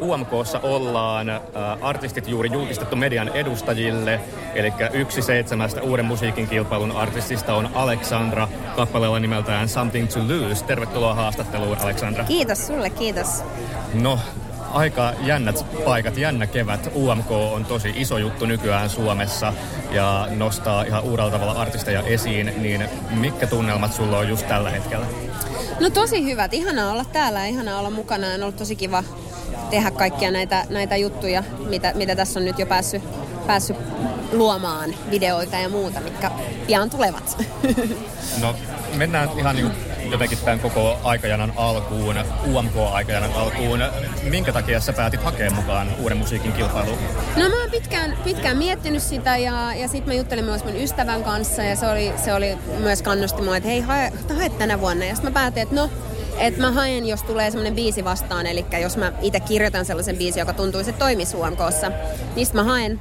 UMKssa ollaan äh, artistit juuri julkistettu median edustajille. Eli yksi seitsemästä uuden musiikin kilpailun artistista on Alexandra kappaleella nimeltään Something to Lose. Tervetuloa haastatteluun, Alexandra. Kiitos sulle, kiitos. No, aika jännät paikat, jännä kevät. UMK on tosi iso juttu nykyään Suomessa ja nostaa ihan uudella tavalla artisteja esiin. Niin mitkä tunnelmat sulla on just tällä hetkellä? No tosi hyvät. Ihanaa olla täällä, ihanaa olla mukana. On ollut tosi kiva tehdä kaikkia näitä, näitä juttuja, mitä, mitä tässä on nyt jo päässyt, päässyt luomaan videoita ja muuta, mitkä pian tulevat. No mennään ihan niin jotenkin tämän koko aikajanan alkuun, UMK-aikajanan alkuun. Minkä takia sä päätit hakea mukaan uuden musiikin kilpailuun? No mä oon pitkään, pitkään miettinyt sitä ja, ja sitten mä juttelin myös mun ystävän kanssa ja se oli, se oli myös kannusti mua, että hei hae, hae tänä vuonna. Ja sitten mä päätin, että no että mä haen, jos tulee semmoinen biisi vastaan, eli jos mä itse kirjoitan sellaisen biisin, joka tuntuu, että toimisi UMKssa, niin mä haen.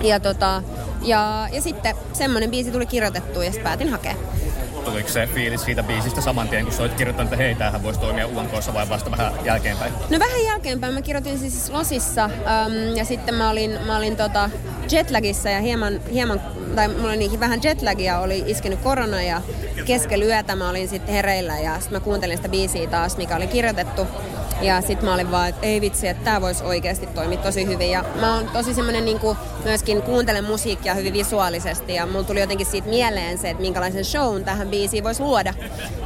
Ja, tota, ja, ja sitten semmoinen biisi tuli kirjoitettu ja sitten päätin hakea. Tuliko se fiilis siitä biisistä saman tien, kun sä olit kirjoittanut, että hei, tämähän voisi toimia UMKssa vai vasta vähän jälkeenpäin? No vähän jälkeenpäin. Mä kirjoitin siis Losissa äm, ja sitten mä olin, mä olin tota jetlagissa ja hieman, hieman tai mulla oli vähän jetlagia, oli iskenyt korona ja keskellä yötä mä olin sitten hereillä ja sitten mä kuuntelin sitä biisiä taas, mikä oli kirjoitettu. Ja sitten mä olin vaan, että ei vitsi, että tämä voisi oikeasti toimia tosi hyvin. Ja mä oon tosi semmoinen niin myöskin kuuntelen musiikkia hyvin visuaalisesti. Ja mulla tuli jotenkin siitä mieleen se, että minkälaisen shown tähän biisiin voisi luoda.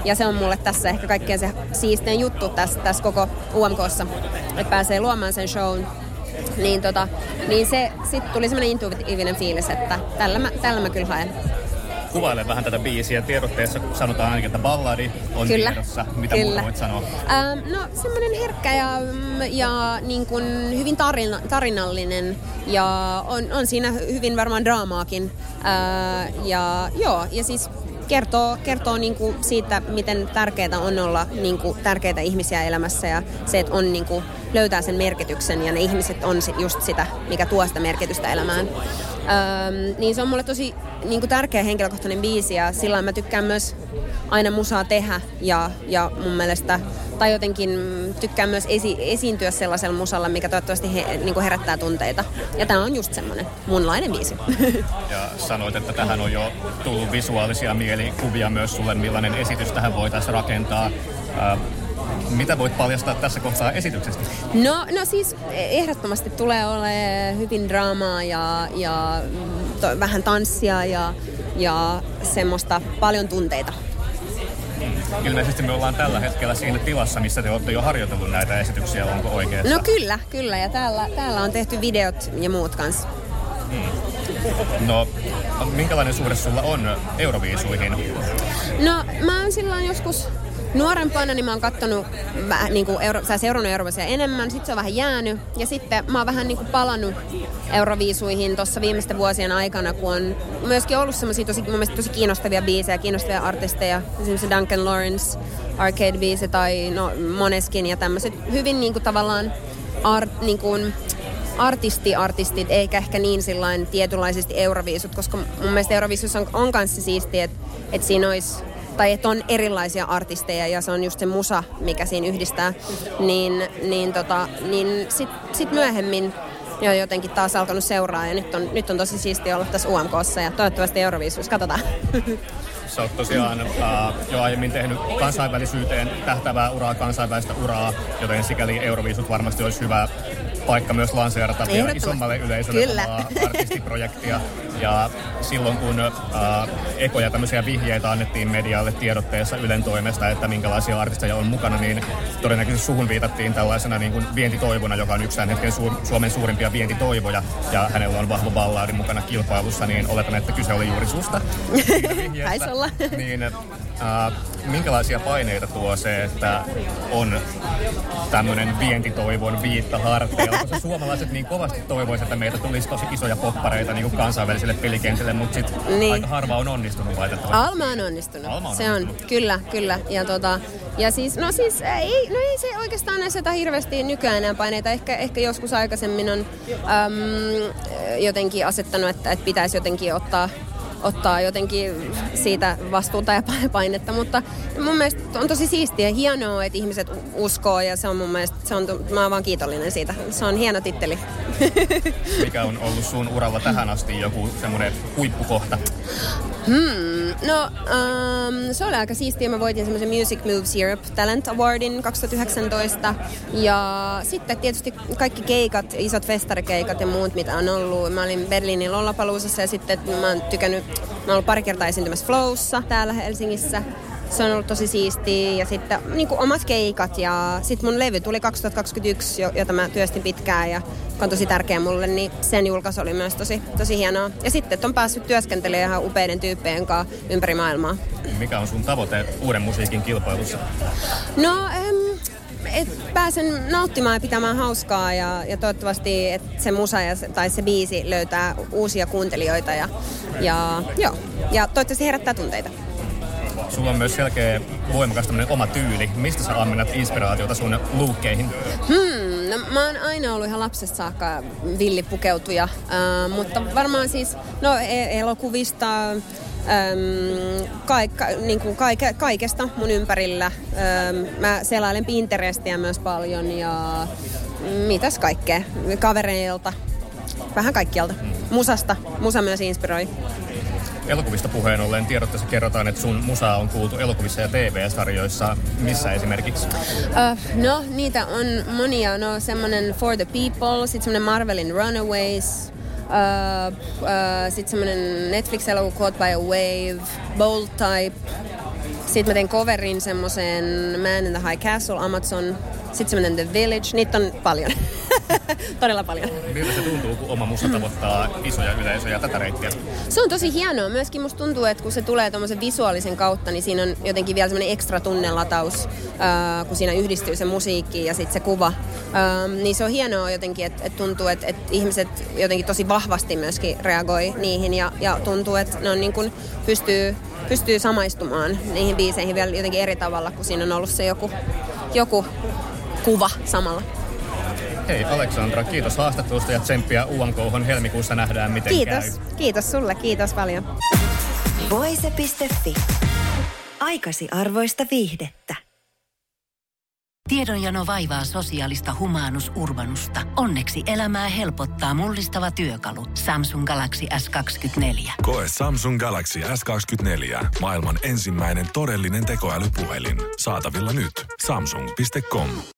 Ja se on mulle tässä ehkä kaikkein se siisteen juttu tässä, tässä koko UMKssa. Että pääsee luomaan sen shown niin, tota, niin se sitten tuli semmoinen intuitiivinen fiilis, että tällä mä, tällä mä kyllä haen kuvaile vähän tätä biisiä. Tiedotteessa sanotaan ainakin, että balladi on Kyllä. tiedossa. Mitä Kyllä. muuta voit sanoa? Ähm, no semmoinen herkkä ja, ja niin kuin hyvin tarina, tarinallinen ja on, on siinä hyvin varmaan draamaakin. Äh, ja joo, ja siis kertoo, kertoo niin kuin siitä, miten tärkeää on olla niin kuin tärkeitä ihmisiä elämässä ja se, että on niin kuin, löytää sen merkityksen ja ne ihmiset on just sitä, mikä tuo sitä merkitystä elämään. Öm, niin se on mulle tosi niin kuin tärkeä henkilökohtainen biisi ja sillä mä tykkään myös aina musaa tehdä ja, ja mun mielestä tai jotenkin tykkään myös esi- esiintyä sellaisella musalla, mikä toivottavasti he, niin kuin herättää tunteita. Ja tämä on just semmoinen munlainen biisi. Ja sanoit, että tähän on jo tullut visuaalisia mielikuvia myös sulle, millainen esitys tähän voitaisiin rakentaa. Mitä voit paljastaa tässä kohtaa esityksestä? No, no siis ehdottomasti tulee olemaan hyvin draamaa ja, ja to, vähän tanssia ja, ja semmoista paljon tunteita. Ilmeisesti me ollaan tällä hetkellä siinä tilassa, missä te olette jo harjoitellut näitä esityksiä, onko oikeassa? No kyllä, kyllä. Ja täällä, täällä on tehty videot ja muut kanssa. Hmm. No, minkälainen suhde sulla on Euroviisuihin? No, mä oon silloin joskus nuorempana niin mä oon kattonut, niin kuin Euro, sä seurannut Euroviisuja enemmän, sitten se on vähän jäänyt. Ja sitten mä oon vähän niin kuin palannut Euroviisuihin tuossa viimeisten vuosien aikana, kun on myöskin ollut semmoisia tosi, mun mielestä tosi kiinnostavia biisejä, kiinnostavia artisteja. Esimerkiksi Duncan Lawrence, Arcade-biisi tai no, Moneskin ja tämmöiset hyvin niin kuin tavallaan art, niin kuin, artisti-artistit, eikä ehkä niin sillain tietynlaisesti Euroviisut, koska mun mielestä Euroviisussa on, on kanssa siistiä, että, että siinä olisi tai että on erilaisia artisteja ja se on just se musa, mikä siinä yhdistää, niin, niin, tota, niin sitten sit myöhemmin ja jotenkin taas alkanut seuraa ja nyt on, nyt on tosi siistiä olla tässä UMKssa ja toivottavasti Euroviisuissa, katsotaan. Sä oot tosiaan äh, jo aiemmin tehnyt kansainvälisyyteen tähtävää uraa, kansainvälistä uraa, joten sikäli Euroviisut varmasti olisi hyvä paikka myös lanseerata vielä isommalle yleisölle Kyllä. artistiprojektia. Ja silloin kun äh, ekoja tämmöisiä vihjeitä annettiin medialle tiedotteessa Ylen toimesta, että minkälaisia artisteja on mukana, niin todennäköisesti suhun viitattiin tällaisena niin kuin vientitoivona, joka on yksi tämän hetken Su- Suomen suurimpia vientitoivoja. Ja hänellä on vahva ballaadi mukana kilpailussa, niin oletan, että kyse oli juuri susta. Taisi olla. niin äh, minkälaisia paineita tuo se, että on tämmöinen vientitoivon viitta harteilla, koska suomalaiset niin kovasti toivoisivat, että meitä tulisi tosi isoja poppareita niin kuin kansainvälisille pelikentille, mutta sitten niin. aika harva on onnistunut valitettavasti. Alma on onnistunut. Alma on se onnistunut. on, kyllä, kyllä. Ja, tota, ja siis, no siis ei, no ei se oikeastaan aseta hirveästi nykyään enää paineita. Ehkä, ehkä joskus aikaisemmin on äm, jotenkin asettanut, että, että pitäisi jotenkin ottaa ottaa jotenkin siitä vastuuta ja painetta, mutta mun mielestä on tosi siistiä ja hienoa, että ihmiset uskoo ja se on mun mielestä, se on, mä oon vaan kiitollinen siitä. Se on hieno titteli. Mikä on ollut sun uralla tähän asti joku semmoinen huippukohta? Hmm, no um, se oli aika siistiä. Mä voitin semmoisen Music Moves Europe Talent Awardin 2019. Ja sitten tietysti kaikki keikat, isot festarikeikat ja muut, mitä on ollut. Mä olin Berliinin Lollapaloozassa ja sitten mä oon tykännyt, mä oon ollut pari kertaa esiintymässä Flowssa täällä Helsingissä. Se on ollut tosi siistiä ja sitten niin kuin omat keikat ja sitten mun levy tuli 2021, jota mä työstin pitkään ja on tosi tärkeä mulle, niin sen julkaisu oli myös tosi, tosi hienoa. Ja sitten, että on päässyt työskentelemään ihan upeiden tyyppien kanssa ympäri maailmaa. Mikä on sun tavoite uuden musiikin kilpailussa? No, ähm, et pääsen nauttimaan ja pitämään hauskaa ja, ja toivottavasti että se musa ja, tai se biisi löytää uusia kuuntelijoita ja, ja, joo. ja toivottavasti herättää tunteita. Sulla on myös selkeä voimakas oma tyyli. Mistä sä ammennat inspiraatiota sun luukkeihin? Hmm, no, mä oon aina ollut ihan lapsesta saakka villipukeutuja, äh, mutta varmaan siis no, e- elokuvista, äm, kaik, niin kuin kaike, kaikesta mun ympärillä. Ähm, mä selailen Pinterestiä myös paljon ja mitäs kaikkea, kavereilta, vähän kaikkialta. Musasta, musa myös inspiroi. Elokuvista puheen ollen tiedotteessa kerrotaan, että sun musaa on kuultu elokuvissa ja TV-sarjoissa. Missä esimerkiksi? Uh, no, niitä on monia. No, semmonen For the People, sitten semmonen Marvelin Runaways, uh, uh, sitten semmonen Netflix-elokuva Caught by a Wave, Bold Type. Sitten mä tein coverin semmoisen Man in the High Castle, Amazon. Sitten semmonen The Village. Niitä on paljon. Todella paljon. Miltä se tuntuu, kun oma musa tavoittaa isoja yleisöjä tätä reittiä? Se on tosi hienoa. Myöskin musta tuntuu, että kun se tulee tuommoisen visuaalisen kautta, niin siinä on jotenkin vielä semmoinen ekstra tunnelataus, ää, kun siinä yhdistyy se musiikki ja sitten se kuva. Ää, niin se on hienoa jotenkin, että et tuntuu, että et ihmiset jotenkin tosi vahvasti myöskin reagoi niihin ja, ja tuntuu, että ne on niin kuin pystyy, pystyy samaistumaan niihin biiseihin vielä jotenkin eri tavalla, kun siinä on ollut se joku, joku kuva samalla. Hei Aleksandra, kiitos haastattelusta ja tsemppiä UMKhon helmikuussa nähdään miten Kiitos. käy. Kiitos sulle. Kiitos paljon. Voise.fi. Aikasi arvoista viihdettä. Tiedonjano vaivaa sosiaalista humanus urbanusta. Onneksi elämää helpottaa mullistava työkalu. Samsung Galaxy S24. Koe Samsung Galaxy S24. Maailman ensimmäinen todellinen tekoälypuhelin. Saatavilla nyt. Samsung.com.